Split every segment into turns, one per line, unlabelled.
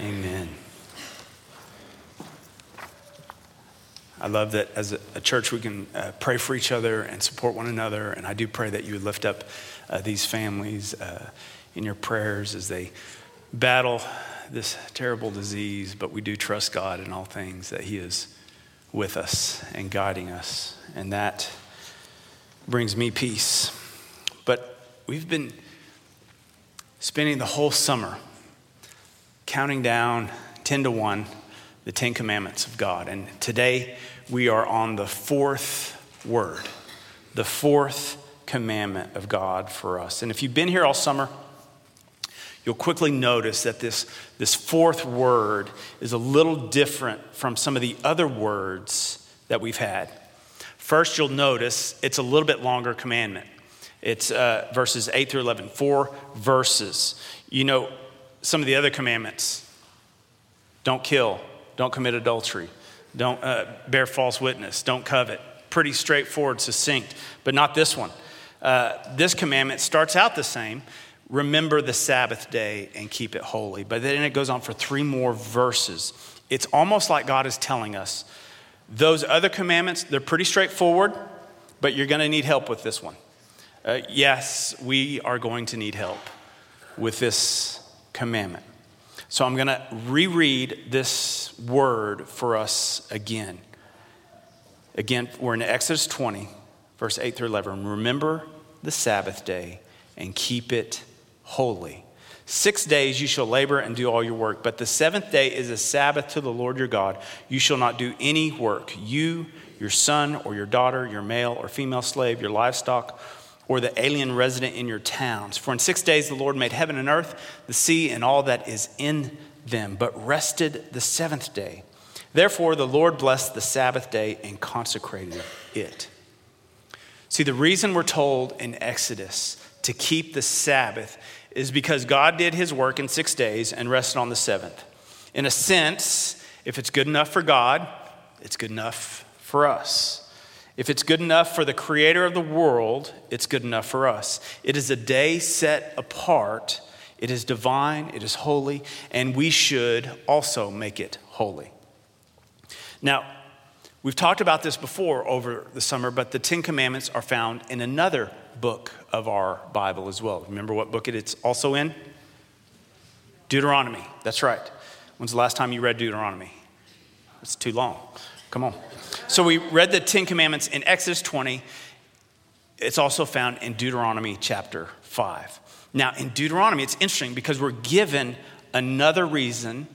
Amen. I love that as a, church we can uh, pray for each other and support one another. And I do pray that you would lift up uh, these families uh, in your prayers as they battle this terrible disease. But we do trust God in all things, that He is with us and guiding us. And that brings me peace. But we've been spending the whole summer counting down 10 to 1 the Ten Commandments of God. And today we are on the fourth word, the fourth commandment of God for us. And if you've been here all summer, you'll quickly notice that this, this fourth word is a little different from some of the other words that we've had. First, you'll notice it's a little bit longer commandment. It's uh, verses 8 through 11, four verses. You know, some of the other commandments don't kill, don't commit adultery, don't uh, bear false witness, don't covet. Pretty straightforward, succinct, but not this one. Uh, this commandment starts out the same remember the Sabbath day and keep it holy. But then it goes on for three more verses. It's almost like God is telling us those other commandments, they're pretty straightforward, but you're going to need help with this one. Uh, yes, we are going to need help with this commandment. So I'm going to reread this word for us again. Again, we're in Exodus 20, verse 8 through 11. Remember the Sabbath day and keep it holy. Six days you shall labor and do all your work, but the seventh day is a Sabbath to the Lord your God. You shall not do any work, you, your son or your daughter, your male or female slave, your livestock, or the alien resident in your towns. For in six days the Lord made heaven and earth, the sea, and all that is in them, but rested the seventh day. Therefore, the Lord blessed the Sabbath day and consecrated it. See, the reason we're told in Exodus to keep the Sabbath is because God did his work in six days and rested on the seventh. In a sense, if it's good enough for God, it's good enough for us. If it's good enough for the creator of the world, it's good enough for us. It is a day set apart, it is divine, it is holy, and we should also make it holy. Now, we've talked about this before over the summer, but the Ten Commandments are found in another book of our Bible as well. Remember what book it's also in? Deuteronomy. That's right. When's the last time you read Deuteronomy? It's too long. Come on. So we read the Ten Commandments in Exodus 20. It's also found in Deuteronomy chapter 5. Now, in Deuteronomy, it's interesting because we're given another reason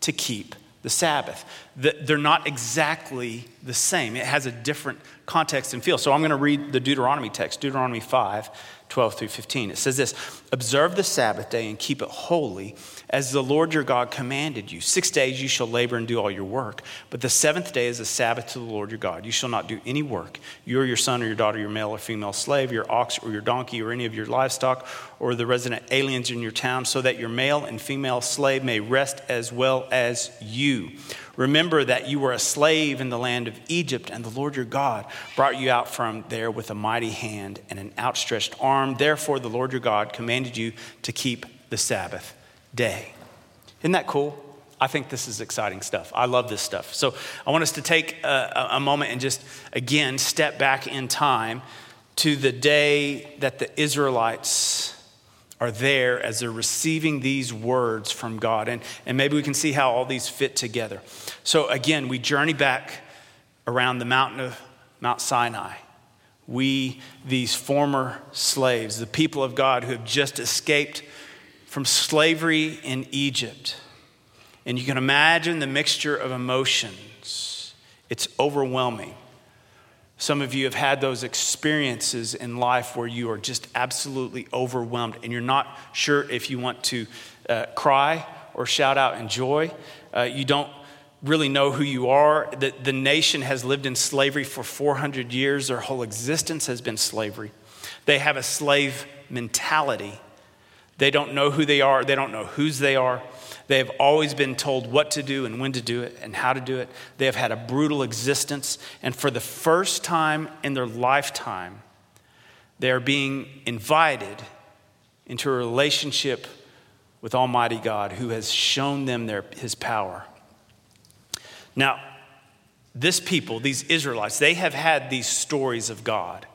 to keep the Sabbath. They're not exactly the same, it has a different context and feel. So I'm going to read the Deuteronomy text, Deuteronomy 5 12 through 15. It says this Observe the Sabbath day and keep it holy, as the Lord your God commanded you. Six days you shall labor and do all your work, but the seventh day is a Sabbath to the Lord your God. You shall not do any work. You or your son or your daughter, your male or female slave, your ox or your donkey, or any of your livestock, or the resident aliens in your town, so that your male and female slave may rest as well as you. Remember that you were a slave in the land of Egypt, and the Lord your God brought you out from there with a mighty hand and an outstretched arm. Therefore, the Lord your God commanded you to keep the Sabbath day. Isn't that cool? I think this is exciting stuff. I love this stuff. So I want us to take a, a moment and just, again, step back in time to the day that the Israelites are there as they're receiving these words from God. And, and maybe we can see how all these fit together. So, again, we journey back around the mountain of Mount Sinai. We, these former slaves, the people of God who have just escaped from slavery in Egypt. And you can imagine the mixture of emotions. It's overwhelming. Some of you have had those experiences in life where you are just absolutely overwhelmed and you're not sure if you want to uh, cry or shout out in joy. Uh, you don't really know who you are. The, the nation has lived in slavery for 400 years, their whole existence has been slavery. They have a slave mentality. They don't know who they are, they don't know whose they are. They have always been told what to do and when to do it and how to do it. They have had a brutal existence. And for the first time in their lifetime, they are being invited into a relationship with Almighty God who has shown them their, his power. Now, this people, these Israelites, they have had these stories of God.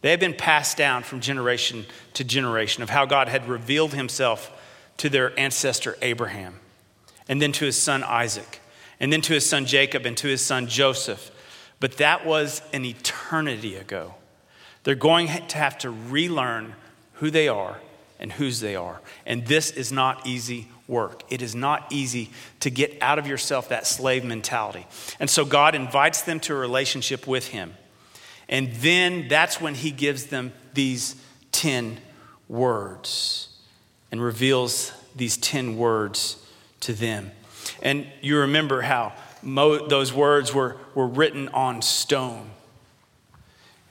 They have been passed down from generation to generation of how God had revealed himself to their ancestor Abraham, and then to his son Isaac, and then to his son Jacob, and to his son Joseph. But that was an eternity ago. They're going to have to relearn who they are and whose they are. And this is not easy work. It is not easy to get out of yourself that slave mentality. And so God invites them to a relationship with Him. And then that's when He gives them these 10 words and reveals these 10 words to them. And you remember how Mo- those words were, were written on stone.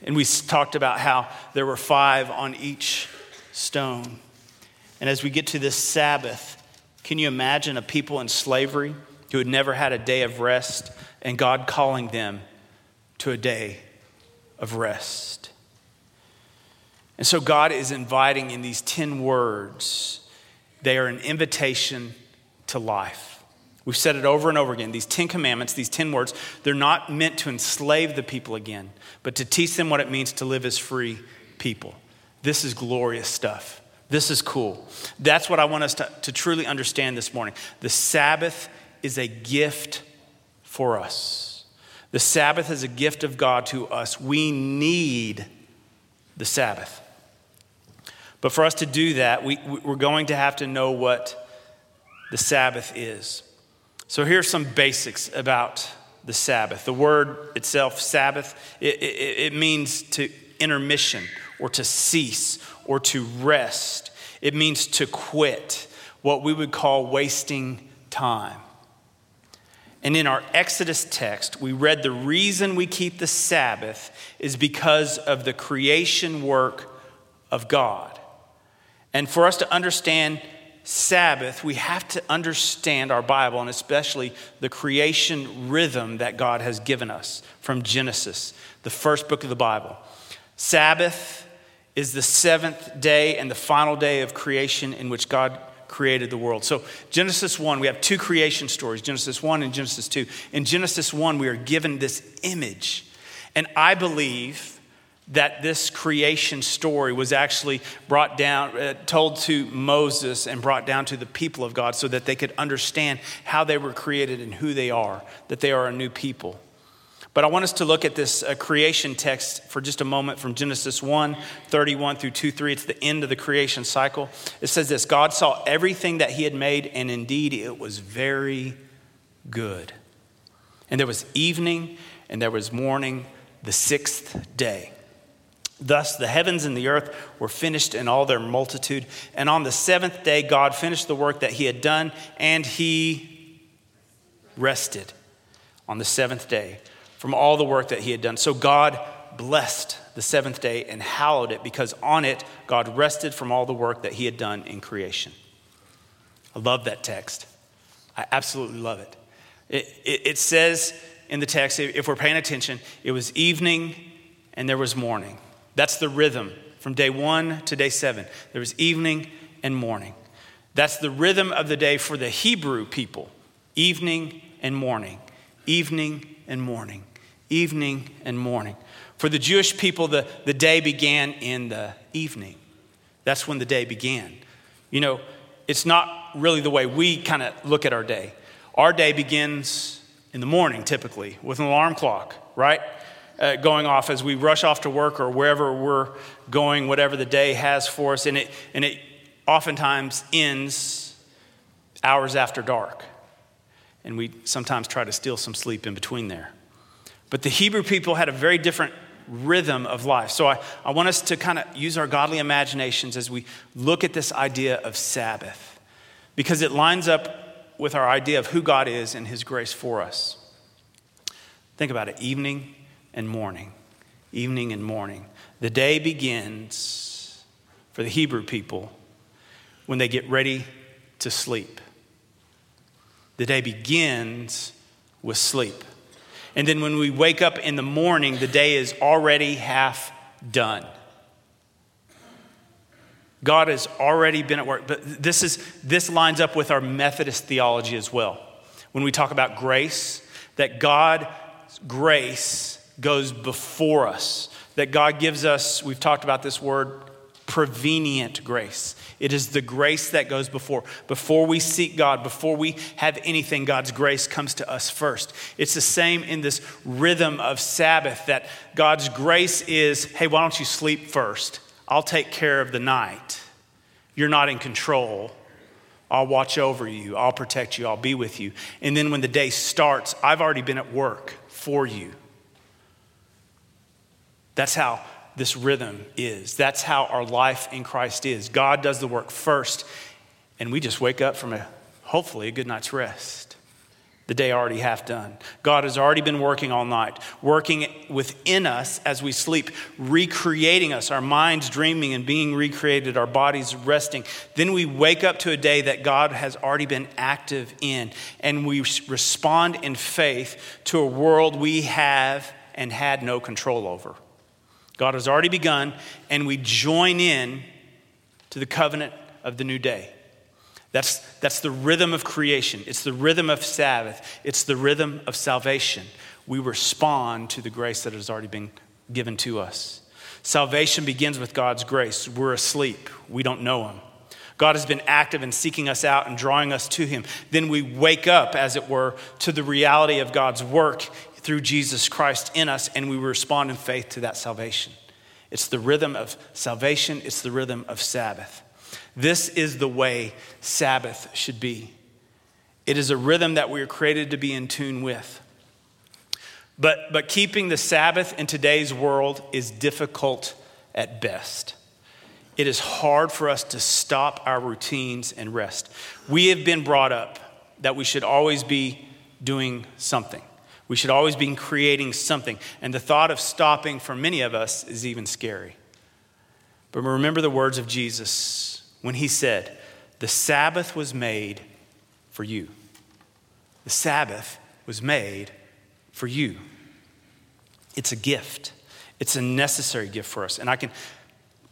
And we talked about how there were five on each stone. And as we get to this Sabbath, can you imagine a people in slavery who had never had a day of rest and God calling them to a day of rest? And so God is inviting in these 10 words, they are an invitation to life. We've said it over and over again. These 10 commandments, these 10 words, they're not meant to enslave the people again, but to teach them what it means to live as free people. This is glorious stuff. This is cool. That's what I want us to, to truly understand this morning. The Sabbath is a gift for us. The Sabbath is a gift of God to us. We need the Sabbath. But for us to do that, we, we're going to have to know what the Sabbath is. So here's some basics about the Sabbath. The word itself, Sabbath, it, it, it means to intermission or to cease or to rest. It means to quit, what we would call wasting time. And in our Exodus text, we read the reason we keep the Sabbath is because of the creation work of God. And for us to understand Sabbath, we have to understand our Bible and especially the creation rhythm that God has given us from Genesis, the first book of the Bible. Sabbath is the seventh day and the final day of creation in which God created the world. So, Genesis 1, we have two creation stories Genesis 1 and Genesis 2. In Genesis 1, we are given this image. And I believe that this creation story was actually brought down, uh, told to Moses and brought down to the people of God so that they could understand how they were created and who they are, that they are a new people. But I want us to look at this uh, creation text for just a moment from Genesis 1 31 through 2 3. It's the end of the creation cycle. It says this God saw everything that he had made, and indeed it was very good. And there was evening and there was morning, the sixth day. Thus, the heavens and the earth were finished in all their multitude. And on the seventh day, God finished the work that he had done, and he rested on the seventh day from all the work that he had done. So God blessed the seventh day and hallowed it because on it, God rested from all the work that he had done in creation. I love that text. I absolutely love it. It, it, it says in the text, if we're paying attention, it was evening and there was morning. That's the rhythm from day one to day seven. There was evening and morning. That's the rhythm of the day for the Hebrew people evening and morning, evening and morning, evening and morning. For the Jewish people, the, the day began in the evening. That's when the day began. You know, it's not really the way we kind of look at our day. Our day begins in the morning, typically, with an alarm clock, right? Uh, going off as we rush off to work or wherever we're going, whatever the day has for us. And it, and it oftentimes ends hours after dark. And we sometimes try to steal some sleep in between there. But the Hebrew people had a very different rhythm of life. So I, I want us to kind of use our godly imaginations as we look at this idea of Sabbath, because it lines up with our idea of who God is and His grace for us. Think about it evening, and morning, evening and morning. The day begins for the Hebrew people when they get ready to sleep. The day begins with sleep. And then when we wake up in the morning, the day is already half done. God has already been at work. But this, is, this lines up with our Methodist theology as well. When we talk about grace, that God's grace goes before us, that God gives us, we've talked about this word, prevenient grace. It is the grace that goes before. Before we seek God, before we have anything, God's grace comes to us first. It's the same in this rhythm of Sabbath that God's grace is hey, why don't you sleep first? I'll take care of the night. You're not in control. I'll watch over you. I'll protect you. I'll be with you. And then when the day starts, I've already been at work for you. That's how this rhythm is. That's how our life in Christ is. God does the work first, and we just wake up from a hopefully a good night's rest the day already half done. God has already been working all night, working within us as we sleep, recreating us, our minds dreaming and being recreated, our bodies resting. Then we wake up to a day that God has already been active in, and we respond in faith to a world we have and had no control over. God has already begun, and we join in to the covenant of the new day. That's, that's the rhythm of creation. It's the rhythm of Sabbath. It's the rhythm of salvation. We respond to the grace that has already been given to us. Salvation begins with God's grace. We're asleep, we don't know Him. God has been active in seeking us out and drawing us to Him. Then we wake up, as it were, to the reality of God's work through Jesus Christ in us, and we respond in faith to that salvation. It's the rhythm of salvation, it's the rhythm of Sabbath. This is the way Sabbath should be. It is a rhythm that we are created to be in tune with. But, but keeping the Sabbath in today's world is difficult at best. It is hard for us to stop our routines and rest. We have been brought up that we should always be doing something. We should always be creating something. And the thought of stopping for many of us is even scary. But remember the words of Jesus when he said, The Sabbath was made for you. The Sabbath was made for you. It's a gift, it's a necessary gift for us. And I can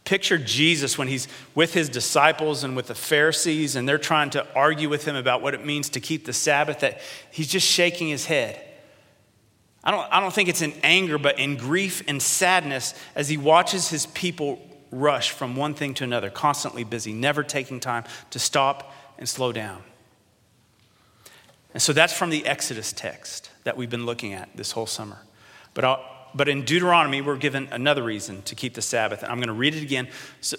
picture Jesus when he's with his disciples and with the Pharisees, and they're trying to argue with him about what it means to keep the Sabbath, that he's just shaking his head. I don't, I don't think it's in anger, but in grief and sadness as he watches his people rush from one thing to another, constantly busy, never taking time to stop and slow down. And so that's from the Exodus text that we've been looking at this whole summer. But, I'll, but in Deuteronomy, we're given another reason to keep the Sabbath. And I'm going to read it again. So,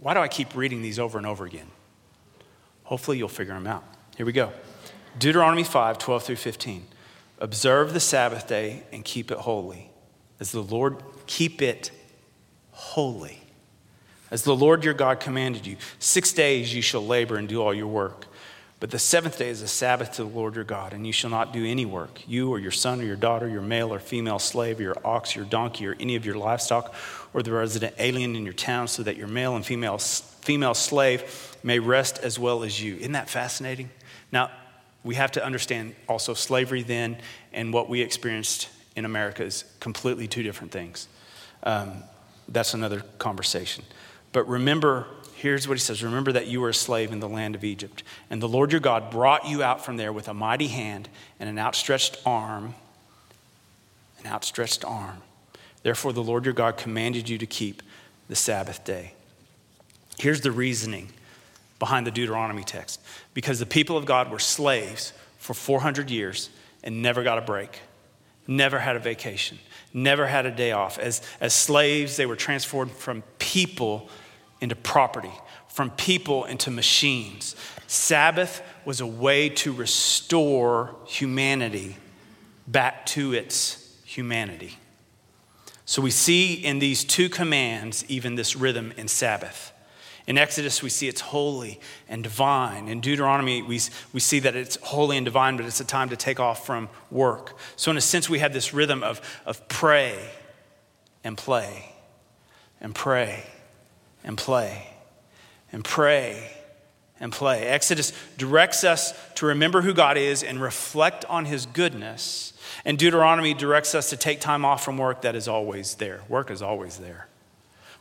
why do I keep reading these over and over again? Hopefully, you'll figure them out. Here we go Deuteronomy 5 12 through 15. Observe the Sabbath day and keep it holy. As the Lord, keep it holy as the Lord your God commanded you. Six days you shall labor and do all your work. But the seventh day is a Sabbath to the Lord your God, and you shall not do any work, you or your son or your daughter, your male or female slave, your ox, your donkey, or any of your livestock, or the resident alien in your town, so that your male and female, female slave may rest as well as you. Isn't that fascinating? Now, we have to understand also slavery then and what we experienced in America is completely two different things. Um, that's another conversation. But remember, here's what he says Remember that you were a slave in the land of Egypt, and the Lord your God brought you out from there with a mighty hand and an outstretched arm. An outstretched arm. Therefore, the Lord your God commanded you to keep the Sabbath day. Here's the reasoning behind the Deuteronomy text because the people of God were slaves for 400 years and never got a break, never had a vacation, never had a day off. As, as slaves, they were transformed from people into property, from people into machines. Sabbath was a way to restore humanity back to its humanity. So we see in these two commands even this rhythm in Sabbath. In Exodus, we see it's holy and divine. In Deuteronomy, we, we see that it's holy and divine, but it's a time to take off from work. So, in a sense, we have this rhythm of, of pray and play, and pray and play and pray and play. Exodus directs us to remember who God is and reflect on his goodness. And Deuteronomy directs us to take time off from work that is always there. Work is always there.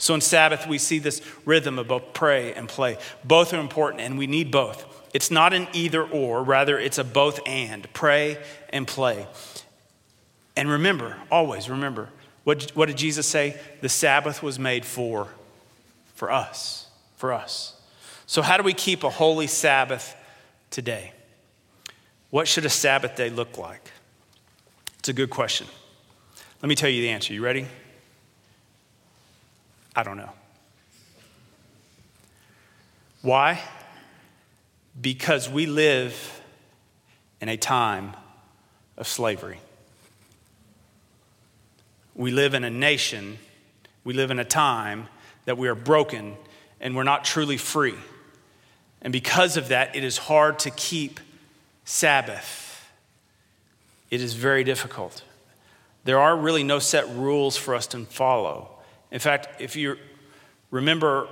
So in Sabbath, we see this rhythm of both pray and play. Both are important, and we need both. It's not an either or, rather, it's a both and pray and play. And remember, always remember, what, what did Jesus say? The Sabbath was made for, for us, for us. So, how do we keep a holy Sabbath today? What should a Sabbath day look like? It's a good question. Let me tell you the answer. You ready? I don't know. Why? Because we live in a time of slavery. We live in a nation, we live in a time that we are broken and we're not truly free. And because of that, it is hard to keep Sabbath. It is very difficult. There are really no set rules for us to follow. In fact, if you remember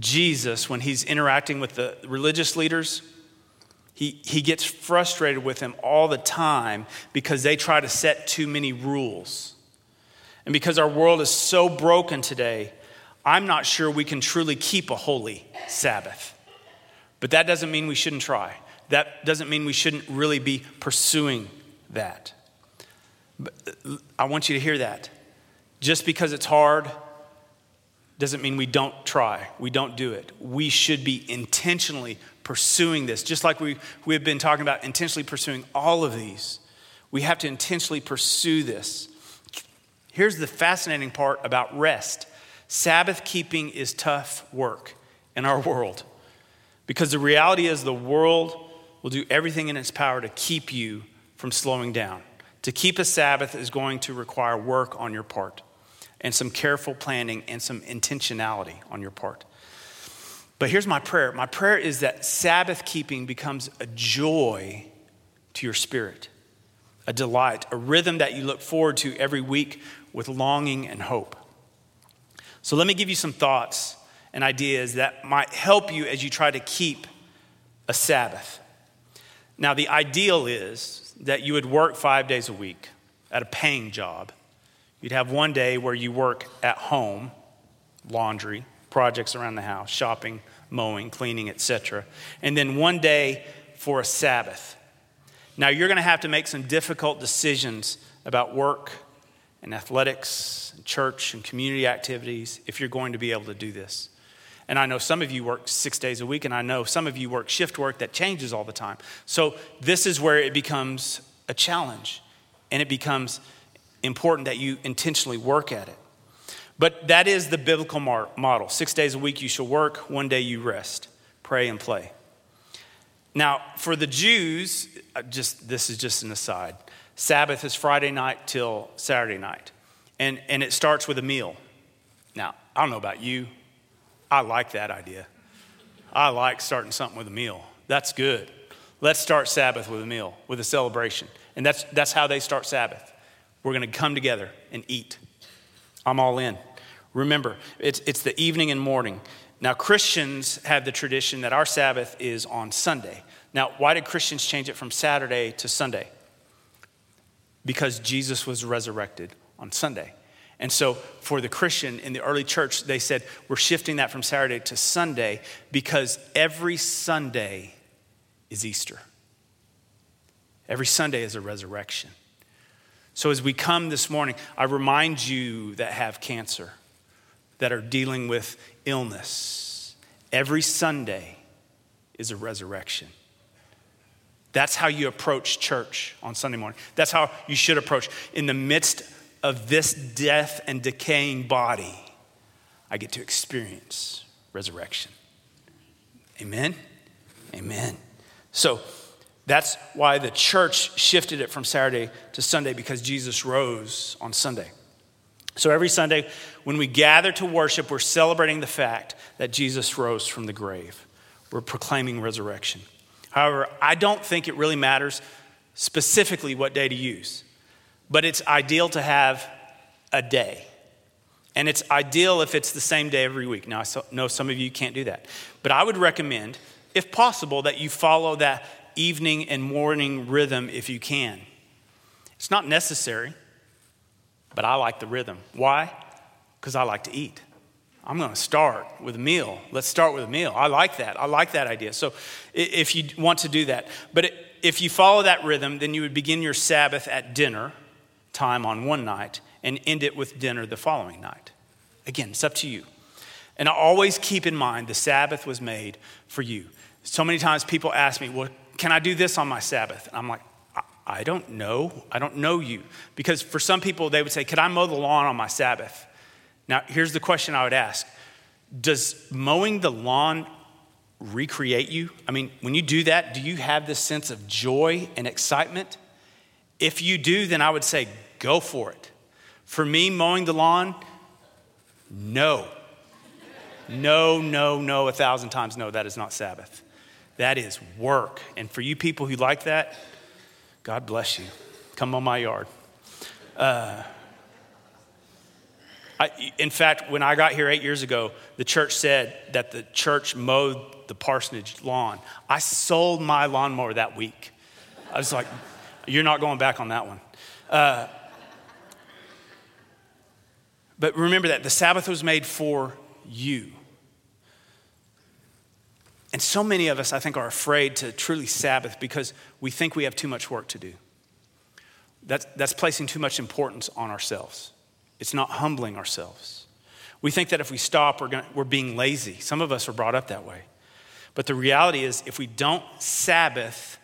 Jesus when he's interacting with the religious leaders, he, he gets frustrated with them all the time because they try to set too many rules. And because our world is so broken today, I'm not sure we can truly keep a holy Sabbath. But that doesn't mean we shouldn't try. That doesn't mean we shouldn't really be pursuing that. But uh, I want you to hear that. Just because it's hard doesn't mean we don't try, we don't do it. We should be intentionally pursuing this, just like we, we have been talking about intentionally pursuing all of these. We have to intentionally pursue this. Here's the fascinating part about rest Sabbath keeping is tough work in our world because the reality is the world will do everything in its power to keep you from slowing down. To keep a Sabbath is going to require work on your part and some careful planning and some intentionality on your part. But here's my prayer my prayer is that Sabbath keeping becomes a joy to your spirit, a delight, a rhythm that you look forward to every week with longing and hope. So let me give you some thoughts and ideas that might help you as you try to keep a Sabbath. Now, the ideal is that you would work five days a week at a paying job. You'd have one day where you work at home, laundry, projects around the house, shopping, mowing, cleaning, etc. And then one day for a Sabbath. Now, you're going to have to make some difficult decisions about work and athletics, and church and community activities if you're going to be able to do this. And I know some of you work six days a week, and I know some of you work shift work that changes all the time. So, this is where it becomes a challenge, and it becomes important that you intentionally work at it. But that is the biblical model. Six days a week you shall work, one day you rest, pray and play. Now, for the Jews, uh, just this is just an aside. Sabbath is Friday night till Saturday night, and, and it starts with a meal. Now, I don't know about you, I like that idea. I like starting something with a meal. That's good. Let's start Sabbath with a meal, with a celebration. And that's, that's how they start Sabbath. We're going to come together and eat. I'm all in. Remember, it's, it's the evening and morning. Now, Christians have the tradition that our Sabbath is on Sunday. Now, why did Christians change it from Saturday to Sunday? Because Jesus was resurrected on Sunday. And so, for the Christian in the early church, they said, we're shifting that from Saturday to Sunday because every Sunday is Easter. Every Sunday is a resurrection. So, as we come this morning, I remind you that have cancer that are dealing with illness. Every Sunday is a resurrection. That's how you approach church on Sunday morning. That's how you should approach. In the midst of this death and decaying body, I get to experience resurrection. Amen? Amen. So that's why the church shifted it from Saturday to Sunday because Jesus rose on Sunday. So every Sunday, when we gather to worship, we're celebrating the fact that Jesus rose from the grave. We're proclaiming resurrection. However, I don't think it really matters specifically what day to use, but it's ideal to have a day. And it's ideal if it's the same day every week. Now, I know some of you can't do that, but I would recommend, if possible, that you follow that evening and morning rhythm if you can. It's not necessary but I like the rhythm. Why? because I like to eat. I'm going to start with a meal. Let's start with a meal. I like that. I like that idea. So if you want to do that, but if you follow that rhythm, then you would begin your Sabbath at dinner time on one night and end it with dinner the following night. Again, it's up to you. And I always keep in mind the Sabbath was made for you. So many times people ask me, Well, can I do this on my Sabbath? And I'm like, I don't know. I don't know you. Because for some people, they would say, Could I mow the lawn on my Sabbath? Now, here's the question I would ask Does mowing the lawn recreate you? I mean, when you do that, do you have this sense of joy and excitement? If you do, then I would say, Go for it. For me, mowing the lawn, no. No, no, no, a thousand times no, that is not Sabbath. That is work. And for you people who like that, God bless you. Come on my yard. Uh, I, in fact, when I got here eight years ago, the church said that the church mowed the parsonage lawn. I sold my lawnmower that week. I was like, you're not going back on that one. Uh, but remember that the Sabbath was made for you. And so many of us, I think, are afraid to truly Sabbath because we think we have too much work to do. That's, that's placing too much importance on ourselves. It's not humbling ourselves. We think that if we stop, we're, gonna, we're being lazy. Some of us are brought up that way. But the reality is, if we don't Sabbath,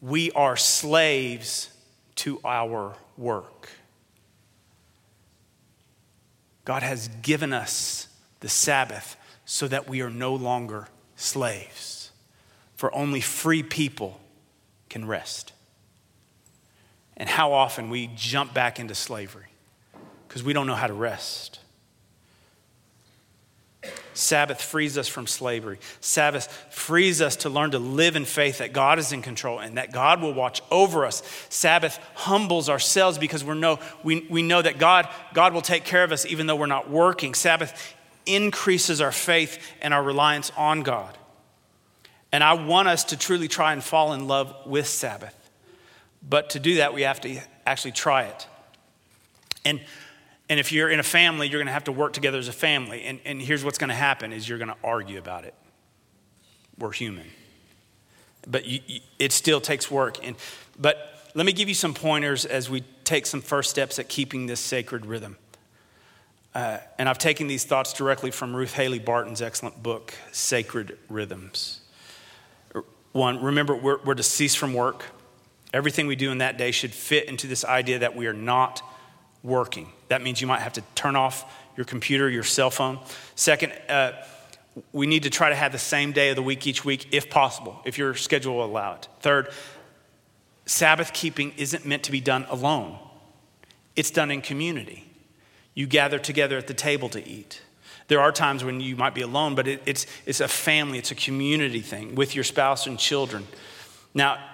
we are slaves to our work. God has given us the Sabbath so that we are no longer slaves, for only free people can rest. And how often we jump back into slavery because we don't know how to rest. Sabbath frees us from slavery. Sabbath frees us to learn to live in faith that God is in control and that God will watch over us. Sabbath humbles ourselves because we know, we, we know that God, God will take care of us even though we're not working. Sabbath increases our faith and our reliance on God. And I want us to truly try and fall in love with Sabbath. But to do that, we have to actually try it. And, and if you're in a family, you're going to have to work together as a family. And, and here's what's going to happen is you're going to argue about it. We're human. But you, you, it still takes work. And, but let me give you some pointers as we take some first steps at keeping this sacred rhythm. Uh, and I've taken these thoughts directly from Ruth Haley Barton's excellent book, Sacred Rhythms. One, remember, we're, we're to cease from work. Everything we do in that day should fit into this idea that we are not working. That means you might have to turn off your computer, your cell phone. Second, uh, we need to try to have the same day of the week each week if possible, if your schedule will allow it. Third, Sabbath keeping isn't meant to be done alone, it's done in community. You gather together at the table to eat. There are times when you might be alone, but it, it's, it's a family, it's a community thing with your spouse and children. Now,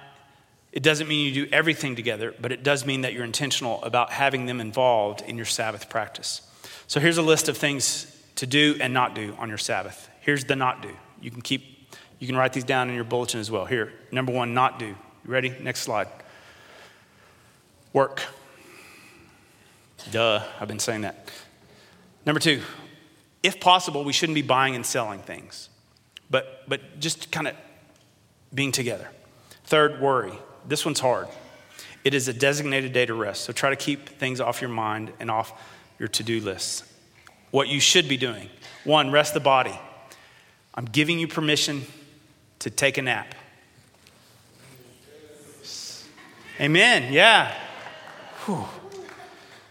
it doesn't mean you do everything together, but it does mean that you're intentional about having them involved in your Sabbath practice. So here's a list of things to do and not do on your Sabbath. Here's the not do. You can keep, you can write these down in your bulletin as well. Here, number one, not do. You ready? Next slide. Work. Duh, I've been saying that. Number two, if possible, we shouldn't be buying and selling things, but, but just kind of being together. Third, worry. This one's hard. It is a designated day to rest, so try to keep things off your mind and off your to do lists. What you should be doing one, rest the body. I'm giving you permission to take a nap. Amen. Yeah. Whew.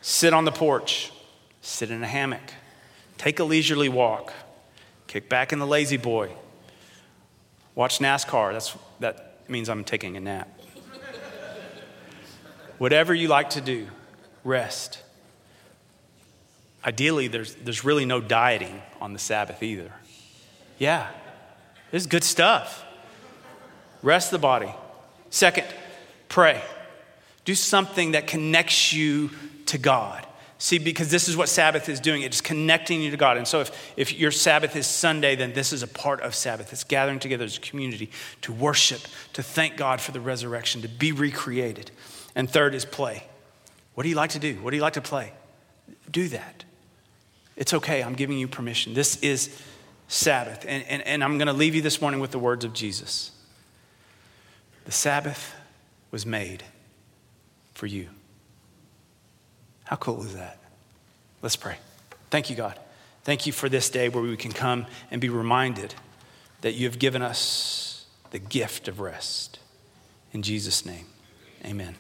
Sit on the porch, sit in a hammock, take a leisurely walk, kick back in the La-Z-Boy, watch NASCAR. That's, that means I'm taking a nap. Whatever you like to do, rest. Ideally, there's, there's really no dieting on the Sabbath either. Yeah, this is good stuff. Rest the body. Second, pray. Do something that connects you to God. See, because this is what Sabbath is doing. It's connecting you to God. And so if, if your Sabbath is Sunday, then this is a part of Sabbath. It's gathering together as a community to worship, to thank God for the resurrection, to be recreated. And third is play. What do you like to do? What do you like to play? Do that. It's okay. I'm giving you permission. This is Sabbath. And, and, and I'm going to leave you this morning with the words of Jesus. The Sabbath was made for you. How cool is that? Let's pray. Thank you, God. Thank you for this day where we can come and be reminded that you have given us the gift of rest. In Jesus' name, amen.